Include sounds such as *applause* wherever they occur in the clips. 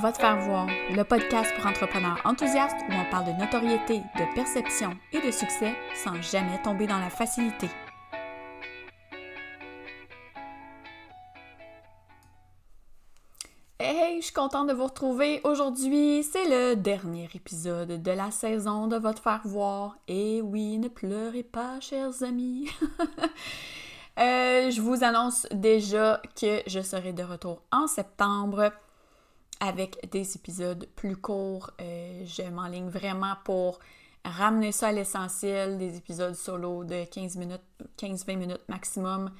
Va te faire voir, le podcast pour entrepreneurs enthousiastes où on parle de notoriété, de perception et de succès sans jamais tomber dans la facilité. Hey, je suis contente de vous retrouver aujourd'hui. C'est le dernier épisode de la saison de votre faire voir. Et oui, ne pleurez pas, chers amis. *laughs* Euh, je vous annonce déjà que je serai de retour en septembre avec des épisodes plus courts. Euh, je m'enligne vraiment pour ramener ça à l'essentiel, des épisodes solo de 15 minutes, 15-20 minutes maximum,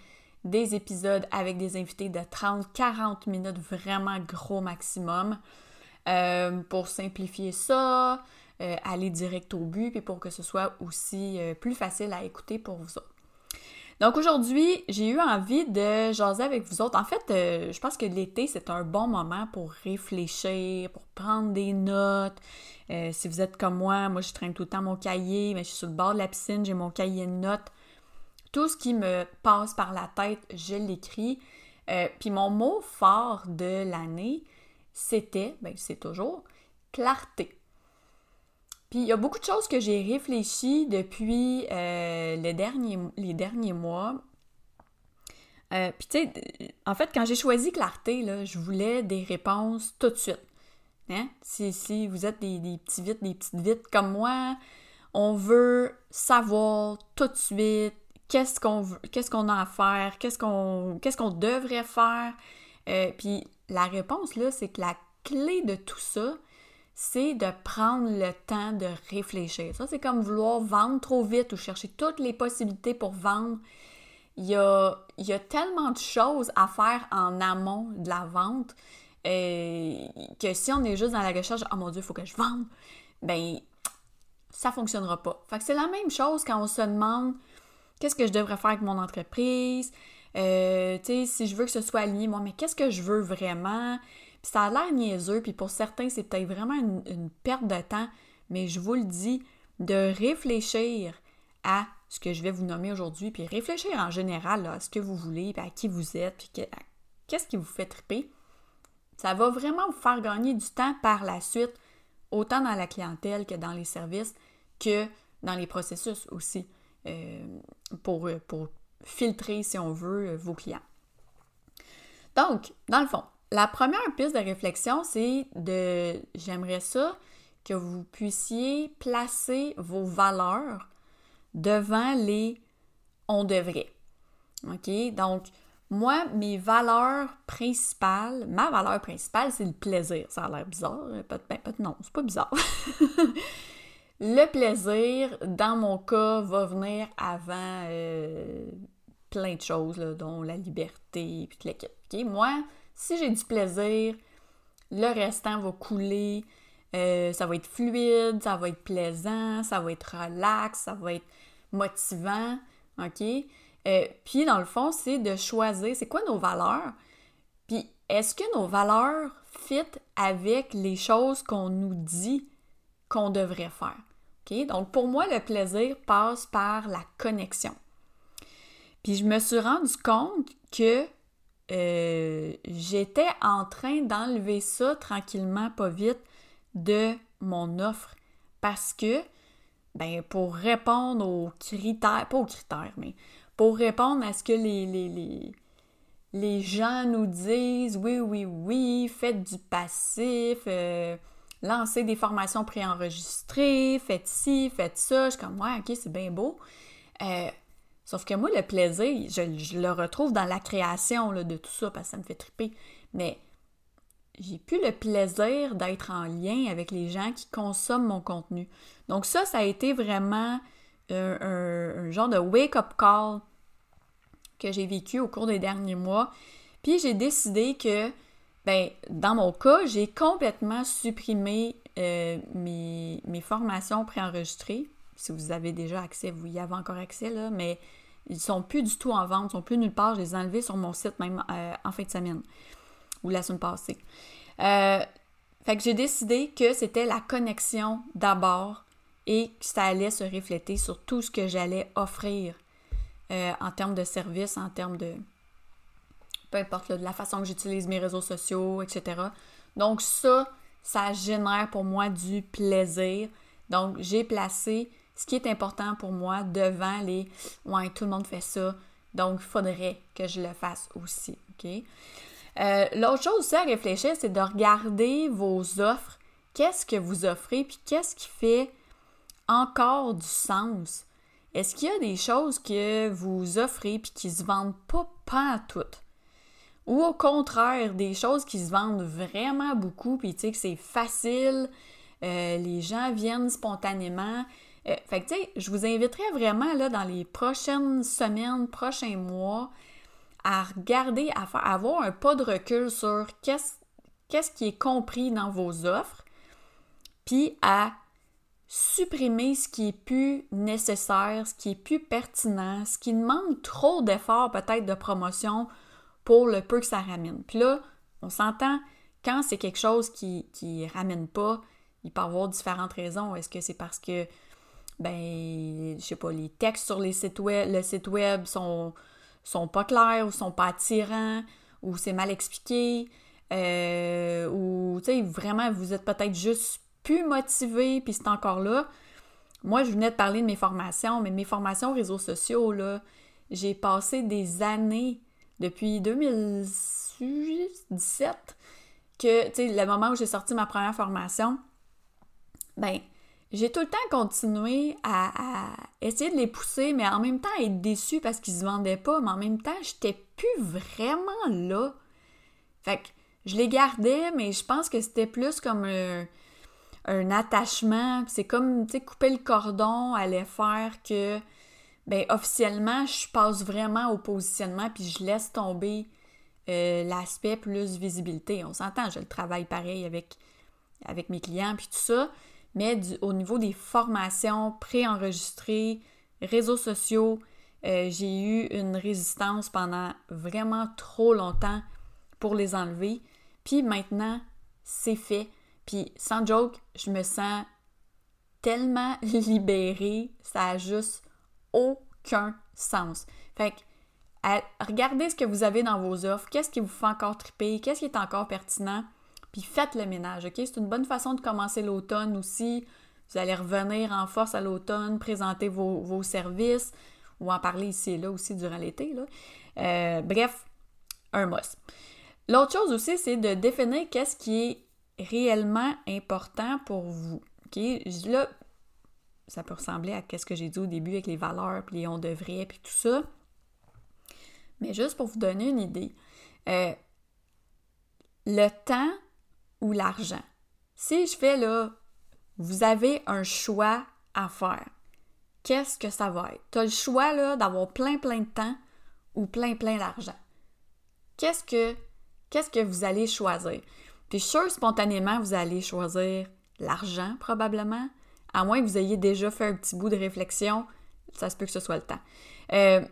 des épisodes avec des invités de 30-40 minutes, vraiment gros maximum, euh, pour simplifier ça, aller direct au but, puis pour que ce soit aussi plus facile à écouter pour vous autres. Donc aujourd'hui, j'ai eu envie de jaser avec vous autres. En fait, euh, je pense que l'été, c'est un bon moment pour réfléchir, pour prendre des notes. Euh, si vous êtes comme moi, moi je traîne tout le temps mon cahier, mais je suis sur le bord de la piscine, j'ai mon cahier de notes. Tout ce qui me passe par la tête, je l'écris. Euh, puis mon mot fort de l'année, c'était, ben c'est toujours, clarté. Puis il y a beaucoup de choses que j'ai réfléchi depuis euh, les, derniers, les derniers mois. Euh, puis tu sais, en fait, quand j'ai choisi clarté, là, je voulais des réponses tout de suite. Hein? Si, si vous êtes des, petits vites, des petites vites comme moi, on veut savoir tout de suite qu'est-ce qu'on qu'est-ce qu'on a à faire, qu'est-ce qu'on qu'est-ce qu'on devrait faire. Euh, puis la réponse là, c'est que la clé de tout ça, c'est de prendre le temps de réfléchir. Ça, c'est comme vouloir vendre trop vite ou chercher toutes les possibilités pour vendre. Il y a, tellement de choses à faire en amont de la vente euh, que si on est juste dans la recherche, oh mon Dieu, il faut que je vende, ben ça fonctionnera pas. C'est la même chose quand on se demande qu'est-ce que je devrais faire avec mon entreprise, euh, si je veux que ce soit aligné, moi, mais qu'est-ce que je veux vraiment? Ça a l'air niaiseux, puis pour certains, c'est peut-être vraiment une, perte de temps, mais je vous le dis, de réfléchir à ce que je vais vous nommer aujourd'hui, puis réfléchir en général à ce que vous voulez, puis à qui vous êtes, puis qu'est-ce qui vous fait triper, ça va vraiment vous faire gagner du temps par la suite, autant dans la clientèle que dans les services, que dans les processus aussi, euh, pour, pour filtrer, si on veut, vos clients. Donc, dans le fond, la première piste de réflexion, c'est de, j'aimerais ça, que vous puissiez placer vos valeurs devant les on devrait. OK? Donc, moi, mes valeurs principales, ma valeur principale, c'est le plaisir. Ça a l'air bizarre. Hein? Peut ben, peut non, c'est pas bizarre. *laughs* le plaisir, dans mon cas, va venir avant euh, plein de choses, dont la liberté et toute l'équipe. OK? Moi, si j'ai du plaisir, le restant va couler. Euh, ça va être fluide, ça va être plaisant, ça va être relax, ça va être motivant. OK? Euh, puis, dans le fond, c'est de choisir c'est quoi nos valeurs. Puis, est-ce que nos valeurs fit avec les choses qu'on nous dit qu'on devrait faire? OK? Donc, pour moi, le plaisir passe par la connexion. Puis, je me suis rendu compte que euh, j'étais en train d'enlever ça tranquillement, pas vite, de mon offre. Parce que, ben, pour répondre aux critères, pas aux critères, mais pour répondre à ce que les, les, les, gens nous disent, oui, oui, oui, faites du passif, euh, lancez des formations préenregistrées, faites ci, faites ça. Je suis comme, ouais, ok, c'est bien beau. Euh, Sauf que moi, le plaisir, je, le retrouve dans la création de tout ça parce que ça me fait triper. Mais j'ai plus le plaisir d'être en lien avec les gens qui consomment mon contenu. Donc ça, ça a été vraiment un, genre de wake-up call que j'ai vécu au cours des derniers mois. Puis j'ai décidé que, ben, dans mon cas, j'ai complètement supprimé euh, mes, mes formations préenregistrées si vous avez déjà accès, vous y avez encore accès, là, mais ils sont plus du tout en vente, ils sont plus nulle part. Je les ai enlevés sur mon site même euh, en fin de semaine ou la semaine passée. Euh, fait que j'ai décidé que c'était la connexion d'abord et que ça allait se refléter sur tout ce que j'allais offrir euh, en termes de services, en termes de peu importe de la façon que j'utilise mes réseaux sociaux, etc. Donc ça, ça génère pour moi du plaisir. Donc j'ai placé ce qui est important pour moi devant les ouais, tout le monde fait ça, donc il faudrait que je le fasse aussi. OK? Euh, l'autre chose aussi à réfléchir, c'est de regarder vos offres. Qu'est-ce que vous offrez, puis qu'est-ce qui fait encore du sens? Est-ce qu'il y a des choses que vous offrez puis qui se vendent pas pas toutes? Ou au contraire, des choses qui se vendent vraiment beaucoup, puis tu sais que c'est facile, euh, les gens viennent spontanément. Euh, fait que tu sais, je vous inviterai vraiment là dans les prochaines semaines, prochains mois, à regarder, à, faire, avoir un pas de recul sur qu'est-ce, qu'est-ce qui est compris dans vos offres, puis à supprimer ce qui est plus nécessaire, ce qui est plus pertinent, ce qui demande trop d'efforts peut-être de promotion pour le peu que ça ramène. Puis là, on s'entend, quand c'est quelque chose qui ne ramène pas, il peut y avoir différentes raisons. Est-ce que c'est parce que, ben, je sais pas, les textes sur les sites web, le site web sont, sont pas clairs ou sont pas attirants ou c'est mal expliqué euh, ou, tu sais, vraiment, vous êtes peut-être juste plus motivé puis c'est encore là. Moi, je venais de parler de mes formations, mais mes formations réseaux sociaux, là, j'ai passé des années depuis 2017 que, tu sais, le moment où j'ai sorti ma première formation, ben, j'ai tout le temps continué à, essayer de les pousser, mais en même temps être déçue parce qu'ils se vendaient pas, mais en même temps, j'étais plus vraiment là. Fait que je les gardais, mais je pense que c'était plus comme un, attachement. C'est comme, tu sais, couper le cordon allait faire que ben officiellement, je passe vraiment au positionnement puis je laisse tomber euh, l'aspect plus visibilité. On s'entend, je le travaille pareil avec, avec mes clients puis tout ça, mais au niveau des formations préenregistrées, réseaux sociaux, euh, j'ai eu une résistance pendant vraiment trop longtemps pour les enlever. Puis maintenant, c'est fait. Puis sans joke, je me sens tellement *laughs* libérée, ça a juste aucun sens. Fait que, regardez ce que vous avez dans vos offres, qu'est-ce qui vous fait encore triper, qu'est-ce qui est encore pertinent, puis faites le ménage, OK? C'est une bonne façon de commencer l'automne aussi. Vous allez revenir en force à l'automne, présenter vos, services, ou en parler ici et là aussi durant l'été. Euh, bref, un must. L'autre chose aussi, c'est de définir qu'est-ce qui est réellement important pour vous. OK? Là, ça peut ressembler à ce que j'ai dit au début avec les valeurs, puis les on devrait, puis tout ça. Mais juste pour vous donner une idée, euh, le temps ou l'argent. Si je fais là, vous avez un choix à faire. Qu'est-ce que ça va être? Tu as le choix là d'avoir plein plein de temps ou plein plein d'argent. Qu'est-ce que qu'est-ce que vous allez choisir? Puis sûr, spontanément, vous allez choisir l'argent probablement, à moins que vous ayez déjà fait un petit bout de réflexion, ça se peut que ce soit le temps. Euh,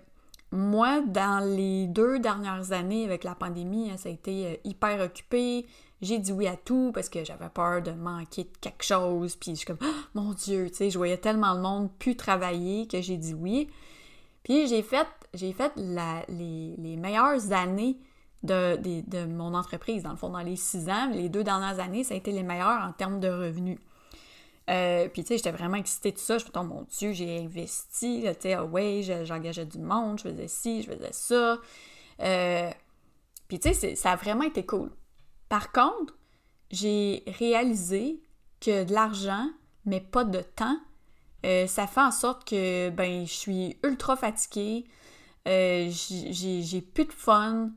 moi, dans les deux dernières années avec la pandémie, hein, ça a été euh, hyper occupé. J'ai dit oui à tout parce que j'avais peur de manquer de quelque chose. Puis je suis comme, oh, mon Dieu, tu sais, je voyais tellement le monde plus travailler que j'ai dit oui. Puis j'ai fait, j'ai fait les, les, meilleures années de, de, mon entreprise. Dans le fond, dans les six ans, les deux dernières années, ça a été les meilleures en termes de revenus. Euh, puis, tu sais, j'étais vraiment excitée de ça. Je me disais, oh mon Dieu, j'ai investi. Tu sais, ah ouais, j'engageais du monde, je faisais ci, je faisais ça. Euh, puis, tu sais, ça a vraiment été cool. Par contre, j'ai réalisé que de l'argent, mais pas de temps, euh, ça fait en sorte que, ben, je suis ultra fatiguée. j'ai plus de fun.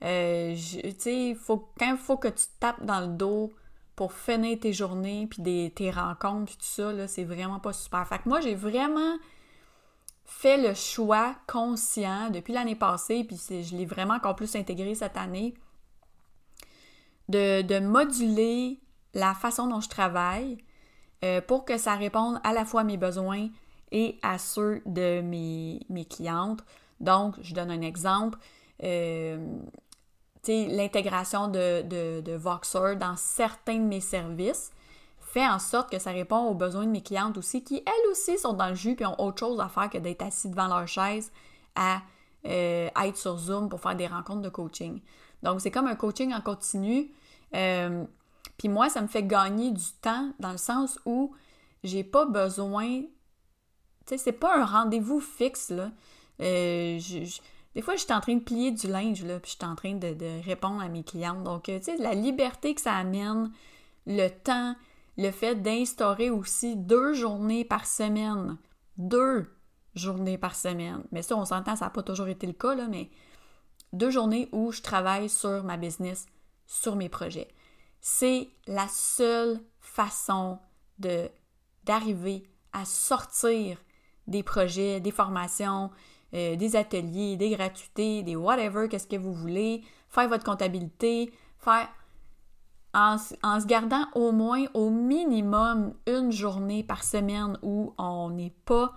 tu sais, quand il faut que tu tapes dans le dos pour finir tes journées, puis tes rencontres, puis tout ça, c'est vraiment pas super. Fait que moi, j'ai vraiment fait le choix conscient depuis l'année passée, puis je l'ai vraiment encore plus intégré cette année, de, moduler la façon dont je travaille euh, pour que ça réponde à la fois à mes besoins et à ceux de mes, mes clientes. Donc, je donne un exemple. Euh, l'intégration de, de, Voxer dans certains de mes services fait en sorte que ça répond aux besoins de mes clientes aussi, qui elles aussi sont dans le jus et ont autre chose à faire que d'être assis devant leur chaise à euh, être sur Zoom pour faire des rencontres de coaching. Donc, c'est comme un coaching en continu. Euh, Puis moi, ça me fait gagner du temps dans le sens où j'ai pas besoin. Tu sais, c'est pas un rendez-vous fixe, là. Euh, des fois, je suis en train de plier du linge, là, puis je suis en train de, répondre à mes clientes. Donc, euh, tu sais, la liberté que ça amène, le temps, le fait d'instaurer aussi deux journées par semaine. Deux journées par semaine. Mais ça, on s'entend, ça n'a pas toujours été le cas, là, mais deux journées où je travaille sur ma business, sur mes projets. C'est la seule façon de d'arriver à sortir des projets, des formations, euh, des ateliers, des gratuités, des whatever, qu'est-ce que vous voulez, faire votre comptabilité, faire en, en, se gardant au moins au minimum une journée par semaine où on n'est pas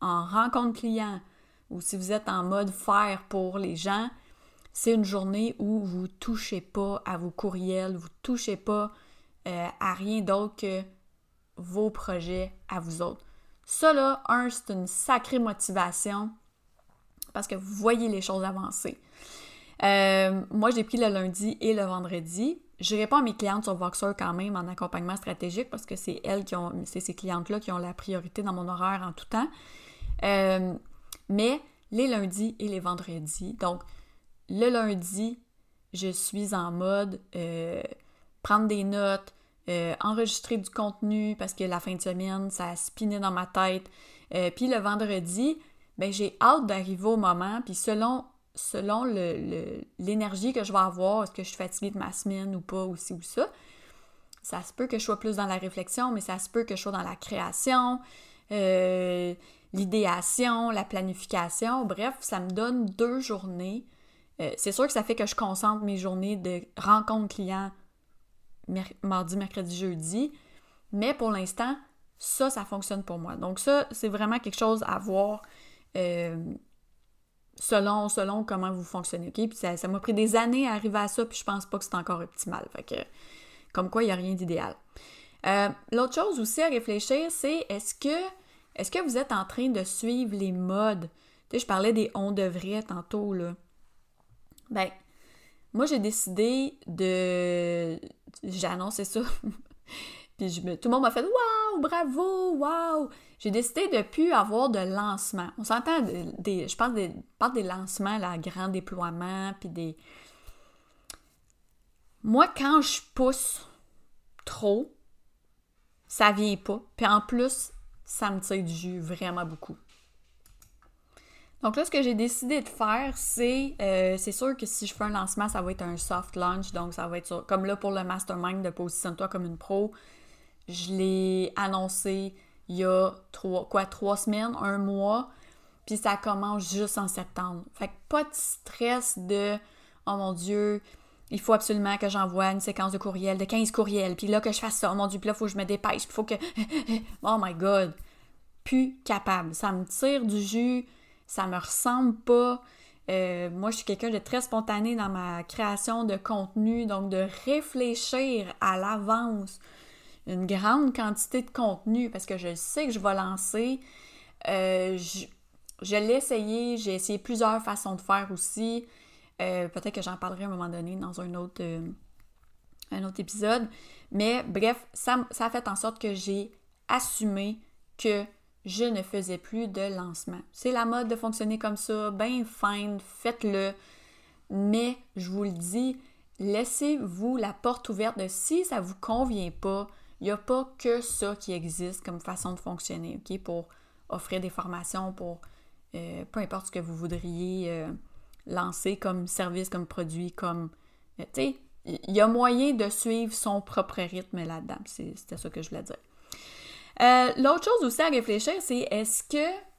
en rencontre client ou si vous êtes en mode faire pour les gens, c'est une journée où vous ne touchez pas à vos courriels, vous ne touchez pas euh, à rien d'autre que vos projets à vous autres. Ça, là, un, c'est une sacrée motivation parce que vous voyez les choses avancer. Euh, moi, j'ai pris le lundi et le vendredi. Je réponds à mes clientes sur Voxer quand même en accompagnement stratégique parce que c'est elles qui ont, c'est ces clientes-là qui ont la priorité dans mon horaire en tout temps. Euh, mais les lundis et les vendredis, donc le lundi, je suis en mode euh, prendre des notes, euh, enregistrer du contenu parce que la fin de semaine, ça a spiné dans ma tête. Euh, puis le vendredi, ben, j'ai hâte d'arriver au moment, puis selon, l'énergie que je vais avoir, est-ce que je suis fatiguée de ma semaine ou pas, ou ou ça, ça se peut que je sois plus dans la réflexion, mais ça se peut que je sois dans la création, l'idéation, la planification. Bref, ça me donne deux journées euh, c'est sûr que ça fait que je concentre mes journées de rencontre clients mardi, mercredi, jeudi, mais pour l'instant, ça, ça fonctionne pour moi. Donc ça, c'est vraiment quelque chose à voir euh, selon, selon comment vous fonctionnez. Puis ça, m'a pris des années à arriver à ça, puis je pense pas que c'est encore optimal. Fait que, comme quoi, il n'y a rien d'idéal. Euh, l'autre chose aussi à réfléchir, c'est est-ce que, est-ce que vous êtes en train de suivre les modes? Tu je parlais des on devrait tantôt, là. Ben, moi, j'ai décidé de. J'ai annoncé ça. *laughs* Puis je me... tout le monde m'a fait Waouh, bravo, waouh! J'ai décidé de plus avoir de lancement. On s'entend des. Je parle des, parle des lancements, grand déploiement, puis des. Moi, quand je pousse trop, ça vient pas. Puis en plus, ça me tire du jus vraiment beaucoup. Donc là, ce que j'ai décidé de faire, c'est, euh, c'est sûr que si je fais un lancement, ça va être un soft launch, donc ça va être comme là pour le mastermind de Positionne-toi comme une pro. Je l'ai annoncé il y a trois, quoi, trois semaines, un mois, puis ça commence juste en septembre. Fait que pas de stress de, oh mon Dieu, il faut absolument que j'envoie une séquence de courriel, de 15 courriels, puis là que je fasse ça, oh mon Dieu, puis là, faut que je me dépêche, il faut que... *laughs* oh my God! Plus capable. Ça me tire du jus ça me ressemble pas. Euh, moi, je suis quelqu'un de très spontané dans ma création de contenu, donc de réfléchir à l'avance une grande quantité de contenu parce que je sais que je vais lancer. Euh, je, l'ai essayé, j'ai essayé plusieurs façons de faire aussi. Euh, peut-être que j'en parlerai à un moment donné dans un autre, un autre épisode. Mais bref, ça, ça a fait en sorte que j'ai assumé que je ne faisais plus de lancement. C'est la mode de fonctionner comme ça, ben fine, faites-le. Mais je vous le dis, laissez-vous la porte ouverte de si ça ne vous convient pas, il n'y a pas que ça qui existe comme façon de fonctionner, OK? Pour offrir des formations, pour euh, peu importe ce que vous voudriez euh, lancer comme service, comme produit, comme. Euh, tu sais, il y a moyen de suivre son propre rythme là-dedans. C'était ça que je voulais dire. Euh, l'autre chose aussi à réfléchir, c'est est-ce que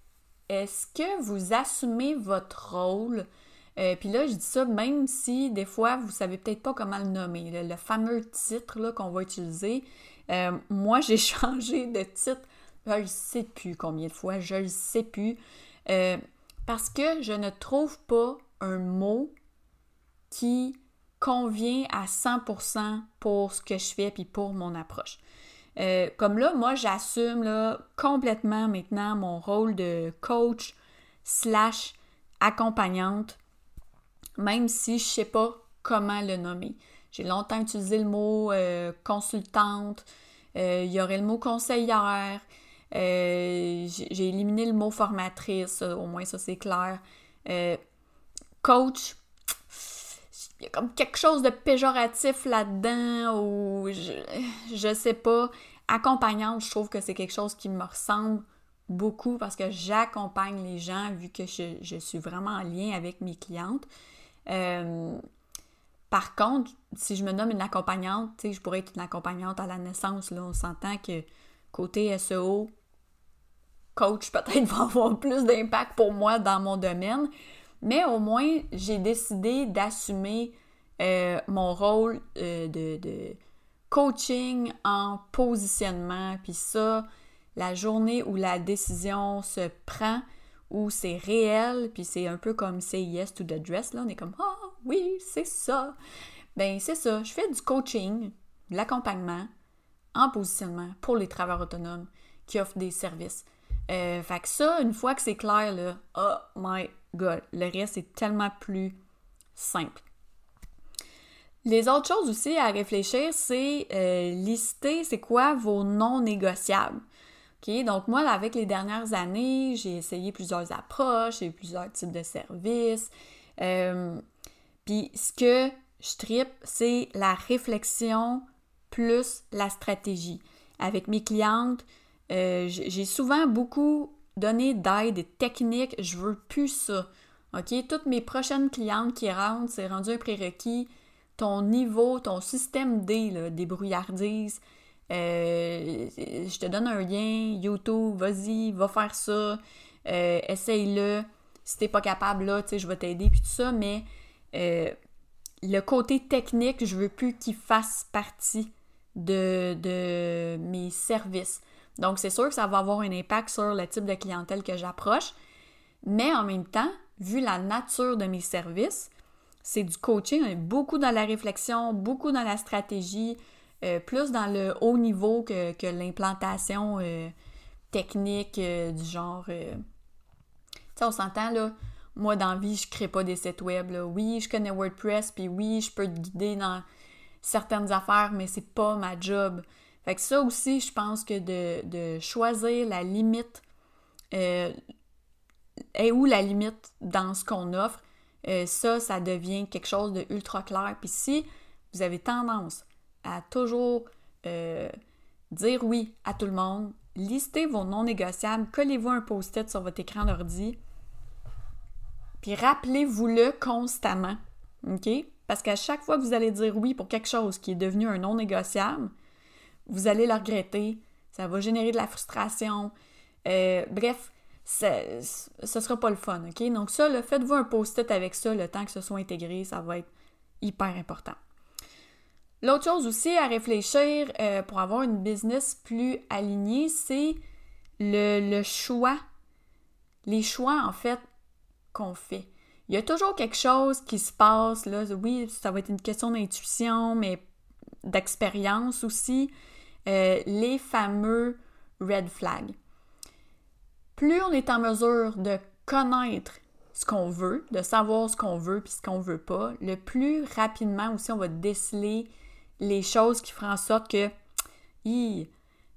est-ce que vous assumez votre rôle? Euh, puis là, je dis ça même si des fois, vous savez peut-être pas comment le nommer. Le, fameux titre qu'on va utiliser. Euh, moi, *laughs* j'ai changé de titre, je ne sais plus combien de fois, je ne sais plus. parce que je ne trouve pas un mot qui convient à 100% pour ce que je fais puis pour mon approche. Euh, comme là, moi, j'assume complètement maintenant mon rôle de coach slash accompagnante, même si je ne sais pas comment le nommer. J'ai longtemps utilisé le mot euh, consultante. Euh, il y aurait le mot conseillère. J'ai éliminé le mot formatrice, au moins ça c'est clair. coach, il y a comme quelque chose de péjoratif là-dedans ou je, je sais pas. Accompagnante, je trouve que c'est quelque chose qui me ressemble beaucoup parce que j'accompagne les gens vu que je, suis vraiment en lien avec mes clientes. Euh, par contre, si je me nomme une accompagnante, je pourrais être une accompagnante à la naissance. Là, on s'entend que côté SEO, coach peut-être *laughs* va avoir plus d'impact pour moi dans mon domaine. Mais au moins, j'ai décidé d'assumer euh, mon rôle euh, de, coaching en positionnement. Puis ça, la journée où la décision se prend, où c'est réel, puis c'est un peu comme say yes to the dress, là, on est comme ah oui, c'est ça. Ben c'est ça, je fais du coaching, de l'accompagnement en positionnement pour les travailleurs autonomes qui offrent des services. Euh, fait que ça, une fois que c'est clair, là, oh my le reste est tellement plus simple. Les autres choses aussi à réfléchir, c'est euh, lister c'est quoi vos non négociables. Donc moi, avec les dernières années, j'ai essayé plusieurs approches, et plusieurs types de services. Euh, puis ce que je tripe, c'est la réflexion plus la stratégie. Avec mes clientes, euh, j'ai souvent beaucoup donné d'aide et techniques. Je veux plus ça. OK? Toutes mes prochaines clientes qui rentrent, c'est rendu un prérequis. Ton niveau, ton système D, débrouillardise, euh, je te donne un lien, YouTube, vas-y, va faire ça, euh, essaye-le. Si t'es pas capable, là, tu sais, je vais t'aider, puis tout ça, mais euh, le côté technique, je veux plus qu'il fasse partie de, de mes services. Donc, c'est sûr que ça va avoir un impact sur le type de clientèle que j'approche, mais en même temps, vu la nature de mes services, c'est du coaching, beaucoup dans la réflexion, beaucoup dans la stratégie, euh, plus dans le haut niveau que, l'implantation euh, technique euh, du genre. tu on s'entend là. Moi, dans vie, je crée pas des sites web. Oui, je connais WordPress, puis oui, je peux te guider dans certaines affaires, mais c'est pas ma job. Fait que ça aussi, je pense que de, choisir la limite, est où la limite dans ce qu'on offre, ça, ça devient quelque chose de ultra clair. Puis si vous avez tendance à toujours euh, dire oui à tout le monde. Listez vos non négociables, collez-vous un post-it sur votre écran d'ordi, puis rappelez-vous-le constamment. OK? Parce qu'à chaque fois que vous allez dire oui pour quelque chose qui est devenu un non négociable, vous allez le regretter, ça va générer de la frustration. Euh, bref, ce sera pas le fun, OK? Donc ça, faites-vous un post-it avec ça, le temps que ce soit intégré, ça va être hyper important. L'autre chose aussi à réfléchir euh, pour avoir une business plus alignée, c'est le, choix. Les choix, en fait, qu'on fait. Il y a toujours quelque chose qui se passe, là. Oui, ça va être une question d'intuition, mais d'expérience aussi. Euh, les fameux red flags. Plus on est en mesure de connaître ce qu'on veut, de savoir ce qu'on veut puis ce qu'on veut pas, le plus rapidement aussi on va déceler les choses qui feront en sorte que,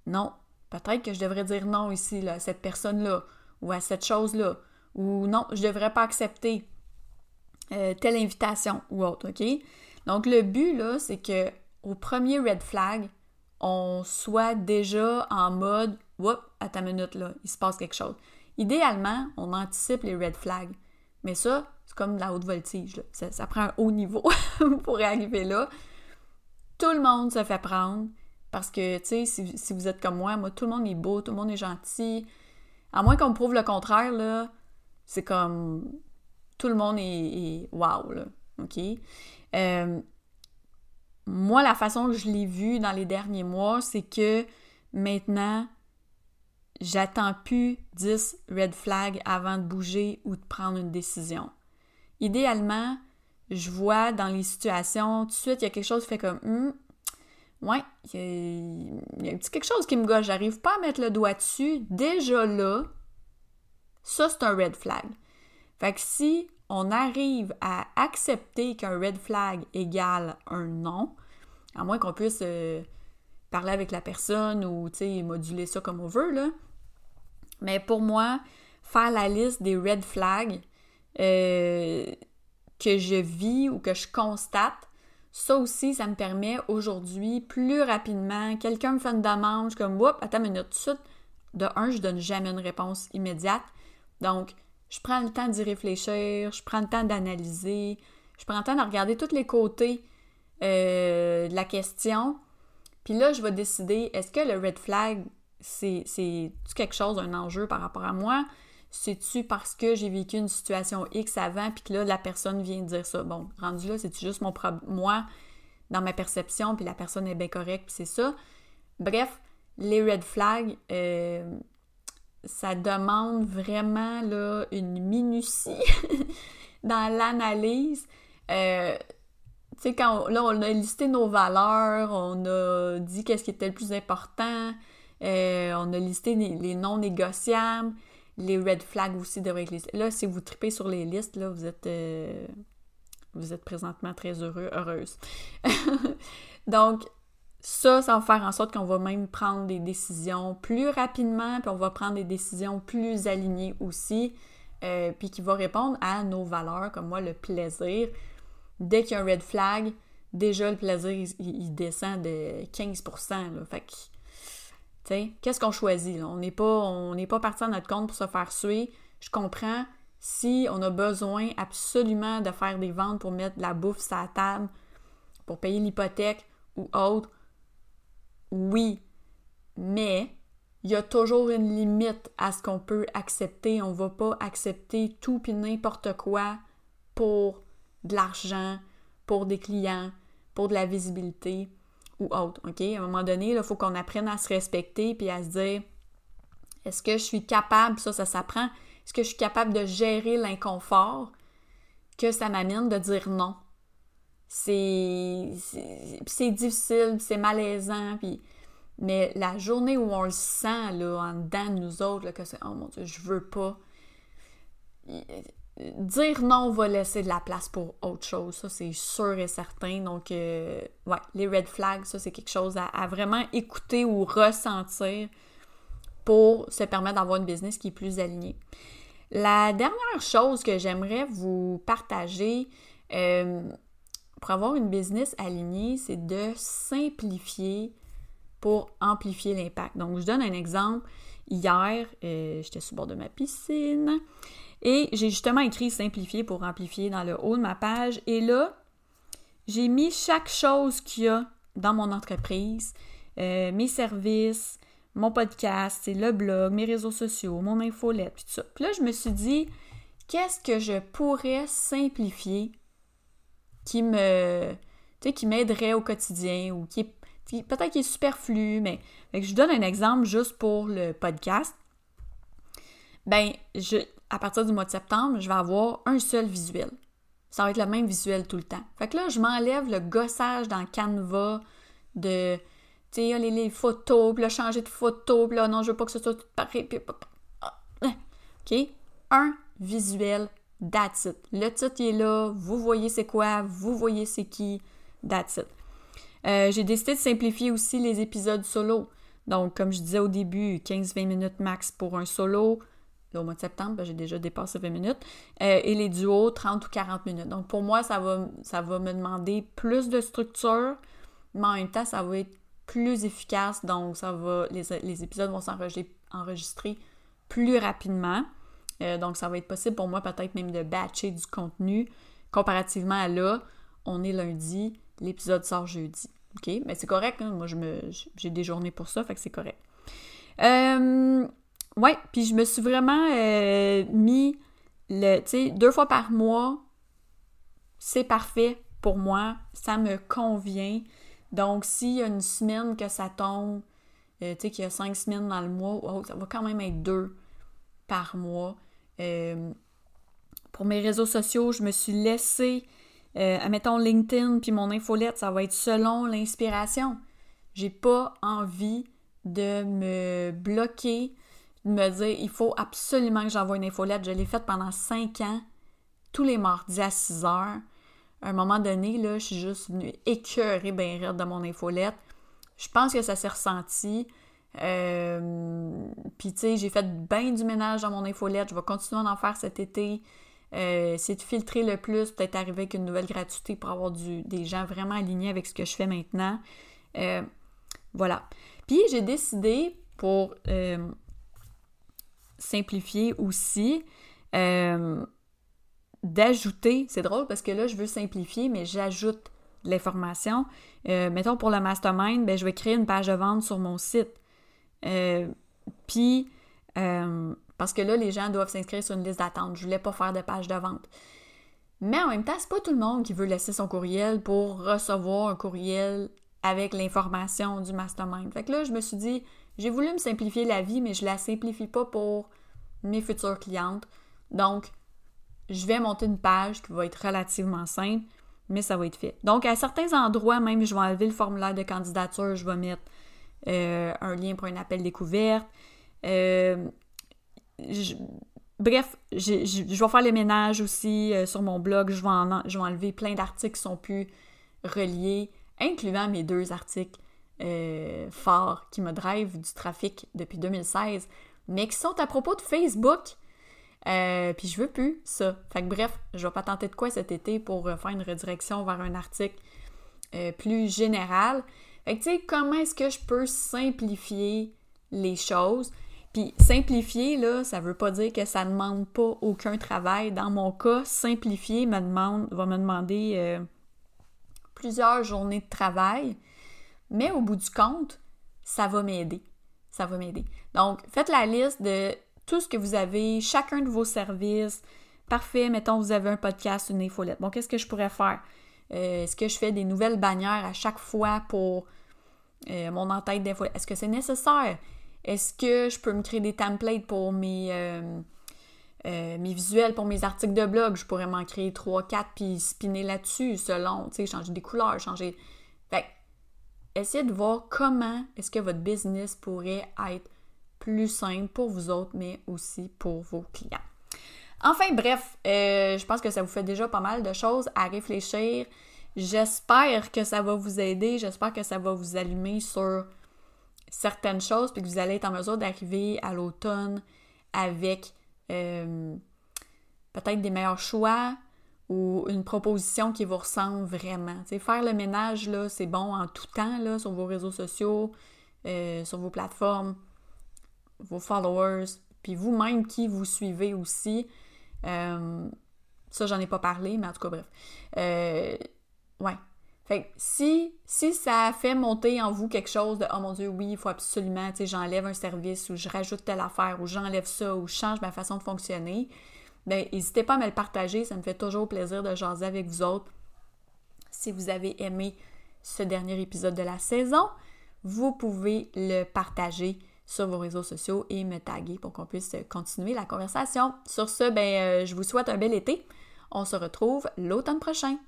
non, peut-être que je devrais dire non ici, à cette personne-là, ou à cette chose-là, ou non, je ne devrais pas accepter euh, telle invitation ou autre, OK? Donc, le but, là, c'est que au premier red flag, on soit déjà en mode, whoop, à ta minute, là, il se passe quelque chose. Idéalement, on anticipe les red flags. Mais ça, c'est comme de la haute voltige. Ça, ça, prend un haut niveau *laughs* pour arriver là tout le monde se fait prendre parce que, tu sais, si, vous êtes comme moi, moi, tout le monde est beau, tout le monde est gentil. À moins qu'on me prouve le contraire, là, c'est comme tout le monde est, wow, là. OK? Euh, moi, la façon que je l'ai vu dans les derniers mois, c'est que maintenant, j'attends plus 10 red flags avant de bouger ou de prendre une décision. Idéalement, je vois dans les situations, tout de suite, il y a quelque chose qui fait comme hum, Ouais, il y, a, quelque chose qui me gâche. J'arrive pas à mettre le doigt dessus. Déjà là, ça, c'est un red flag. Fait que si on arrive à accepter qu'un red flag égale un non, à moins qu'on puisse euh, parler avec la personne ou moduler ça comme on veut, là. Mais pour moi, faire la liste des red flags euh, que je vis ou que je constate, ça aussi, ça me permet aujourd'hui, plus rapidement, quelqu'un me fait une demande, je suis comme, oups, attends une minute, tout de suite, de un, je donne jamais une réponse immédiate. Donc, je prends le temps d'y réfléchir, je prends le temps d'analyser, je prends le temps de regarder tous les côtés euh, de la question. Puis là, je vais décider, est-ce que le red flag, c'est quelque chose, un enjeu par rapport à moi? C'est-tu parce que j'ai vécu une situation X avant, puis que là, la personne vient dire ça? Bon, rendu là, c'est juste mon moi, dans ma perception, puis la personne est bien correcte, puis c'est ça. Bref, les red flags, euh, ça demande vraiment là, une minutie *laughs* dans l'analyse. Euh, tu sais, quand là, on a listé nos valeurs, on a dit qu'est-ce qui était le plus important, euh, on a listé les, non négociables, les red flags aussi devraient être listés. Là, si vous tripez sur les listes, là, vous êtes, euh, vous êtes présentement très heureux, heureuse. *laughs* Donc, ça, ça va faire en sorte qu'on va même prendre des décisions plus rapidement, puis on va prendre des décisions plus alignées aussi, euh, puis qui va répondre à nos valeurs, comme moi, le plaisir. Dès qu'il y a un red flag, déjà le plaisir, il, descend de 15%. Là. Fait que, qu'est-ce qu'on choisit? On n'est pas, pas parti à notre compte pour se faire suer. Je comprends si on a besoin absolument de faire des ventes pour mettre la bouffe sur la table, pour payer l'hypothèque ou autre, oui, mais il y a toujours une limite à ce qu'on peut accepter. On ne va pas accepter tout et n'importe quoi pour de l'argent, pour des clients, pour de la visibilité ou autre. OK? À un moment donné, il faut qu'on apprenne à se respecter puis à se dire est-ce que je suis capable, ça, ça s'apprend, est-ce que je suis capable de gérer l'inconfort que ça m'amène de dire non? C'est c'est difficile, c'est malaisant, puis mais la journée où on le sent là, en dedans de nous autres, là, que c'est oh mon dieu, je veux pas. Dire non va laisser de la place pour autre chose, ça c'est sûr et certain. Donc, euh, ouais, les red flags, ça c'est quelque chose à, vraiment écouter ou ressentir pour se permettre d'avoir une business qui est plus alignée. La dernière chose que j'aimerais vous partager, euh, pour avoir une business alignée, c'est de simplifier pour amplifier l'impact. Donc, je donne un exemple. Hier, euh, j'étais sur le bord de ma piscine et j'ai justement écrit simplifier pour amplifier dans le haut de ma page. Et là, j'ai mis chaque chose qu'il y a dans mon entreprise, euh, mes services, mon podcast, le blog, mes réseaux sociaux, mon infolette, tout ça. Puis là, je me suis dit, qu'est-ce que je pourrais simplifier qui me tu sais, qui m'aiderait au quotidien ou qui est peut-être qui est superflu, mais je donne un exemple juste pour le podcast. Ben, je, à partir du mois de septembre, je vais avoir un seul visuel. Ça va être le même visuel tout le temps. Fait que là, je m'enlève le gossage dans Canva de, tu sais, les, photos, puis là, changer de photo, puis là, non, je veux pas que ce soit tout pareil. OK? Un visuel That's it. Le titre est là, vous voyez c'est quoi, vous voyez c'est qui, that's it. Euh, j'ai décidé de simplifier aussi les épisodes solo. Donc, comme je disais au début, 15-20 minutes max pour un solo. au mois de septembre, ben, j'ai déjà dépassé 20 minutes. Euh, et les duos, 30 ou 40 minutes. Donc, pour moi, ça va, ça va me demander plus de structure, mais en même temps, ça va être plus efficace. Donc, ça va, les, les épisodes vont s'enregistrer plus rapidement. Euh, donc, ça va être possible pour moi peut-être même de batcher du contenu comparativement à là, on est lundi, l'épisode sort jeudi. OK? Mais c'est correct, hein? moi j'ai des journées pour ça, fait que c'est correct. Euh, ouais, puis je me suis vraiment euh, mis le, tu sais, deux fois par mois, c'est parfait pour moi, ça me convient. Donc, s'il y a une semaine que ça tombe, tu sais, qu'il y a cinq semaines dans le mois, oh, ça va quand même être deux par mois. Euh, pour mes réseaux sociaux, je me suis laissé, euh, admettons LinkedIn puis mon infolette, ça va être selon l'inspiration. J'ai pas envie de me bloquer, de me dire il faut absolument que j'envoie une infolette. Je l'ai faite pendant cinq ans. tous les mardis à 6 heures. À un moment donné, là, je suis juste venue écœurer ben raide de mon infolette. Je pense que ça s'est ressenti. Euh, Puis, tu sais, j'ai fait bien du ménage dans mon infolette. Je vais continuer à en faire cet été. Euh, c'est de filtrer le plus, peut-être arriver avec une nouvelle gratuité pour avoir des gens vraiment alignés avec ce que je fais maintenant. Euh, voilà. Puis, j'ai décidé pour euh, simplifier aussi d'ajouter, c'est drôle parce que là, je veux simplifier, mais j'ajoute l'information. mettons pour le mastermind, ben, je vais créer une page de vente sur mon site. Euh, puis, euh, parce que là, les gens doivent s'inscrire sur une liste d'attente. Je voulais pas faire de page de vente. Mais en même temps, c'est pas tout le monde qui veut laisser son courriel pour recevoir un courriel avec l'information du mastermind. Fait que là, je me suis dit, j'ai voulu me simplifier la vie, mais je la simplifie pas pour mes futures clientes. Donc, je vais monter une page qui va être relativement simple, mais ça va être fait. Donc, à certains endroits, même, je vais enlever le formulaire de candidature, je vais mettre un lien pour un appel découverte. Euh, bref, je, vais faire le ménage aussi euh, sur mon blog. Je vais, enlever plein d'articles qui sont plus reliés, incluant mes deux articles forts qui me drive du trafic depuis 2016, mais qui sont à propos de Facebook. puis je veux plus ça. Fait que bref, je vais pas tenter de quoi cet été pour faire une redirection vers un article plus général. Fait que, tu sais, comment est-ce que je peux simplifier les choses? Puis simplifier, là, ça veut pas dire que ça ne demande pas aucun travail. Dans mon cas, simplifier me demande, va me demander euh, plusieurs journées de travail, mais au bout du compte, ça va m'aider. Ça va m'aider. Donc, faites la liste de tout ce que vous avez, chacun de vos services. Parfait, mettons, vous avez un podcast, une infolette. Bon, qu'est-ce que je pourrais faire? Euh, est-ce que je fais des nouvelles bannières à chaque fois pour euh, mon en-tête d'info? Est-ce que c'est nécessaire? Est-ce que je peux me créer des templates pour mes, euh, mes visuels, pour mes articles de blog? Je pourrais m'en créer 3-4 puis spinner là-dessus selon, tu sais, changer des couleurs, changer... Fait essayez de voir comment est-ce que votre business pourrait être plus simple pour vous autres, mais aussi pour vos clients. Enfin bref, euh, je pense que ça vous fait déjà pas mal de choses à réfléchir. J'espère que ça va vous aider, j'espère que ça va vous allumer sur certaines choses, puis que vous allez être en mesure d'arriver à l'automne avec euh, peut-être des meilleurs choix ou une proposition qui vous ressemble vraiment. faire le ménage, là, c'est bon en tout temps là, sur vos réseaux sociaux, euh, sur vos plateformes, vos followers, puis vous-même qui vous suivez aussi. Euh, ça, j'en ai pas parlé, mais en tout cas, bref. Ouais. Fait que si, si ça fait monter en vous quelque chose de Oh mon Dieu, oui, il faut absolument, tu sais, j'enlève un service ou je rajoute telle affaire ou j'enlève ça ou je change ma façon de fonctionner, ben n'hésitez pas à me le partager. Ça me fait toujours plaisir de jaser avec vous autres. Si vous avez aimé ce dernier épisode de la saison, vous pouvez le partager sur vos réseaux sociaux et me taguer pour qu'on puisse continuer la conversation. Sur ce, ben, euh, je vous souhaite un bel été. On se retrouve l'automne prochain.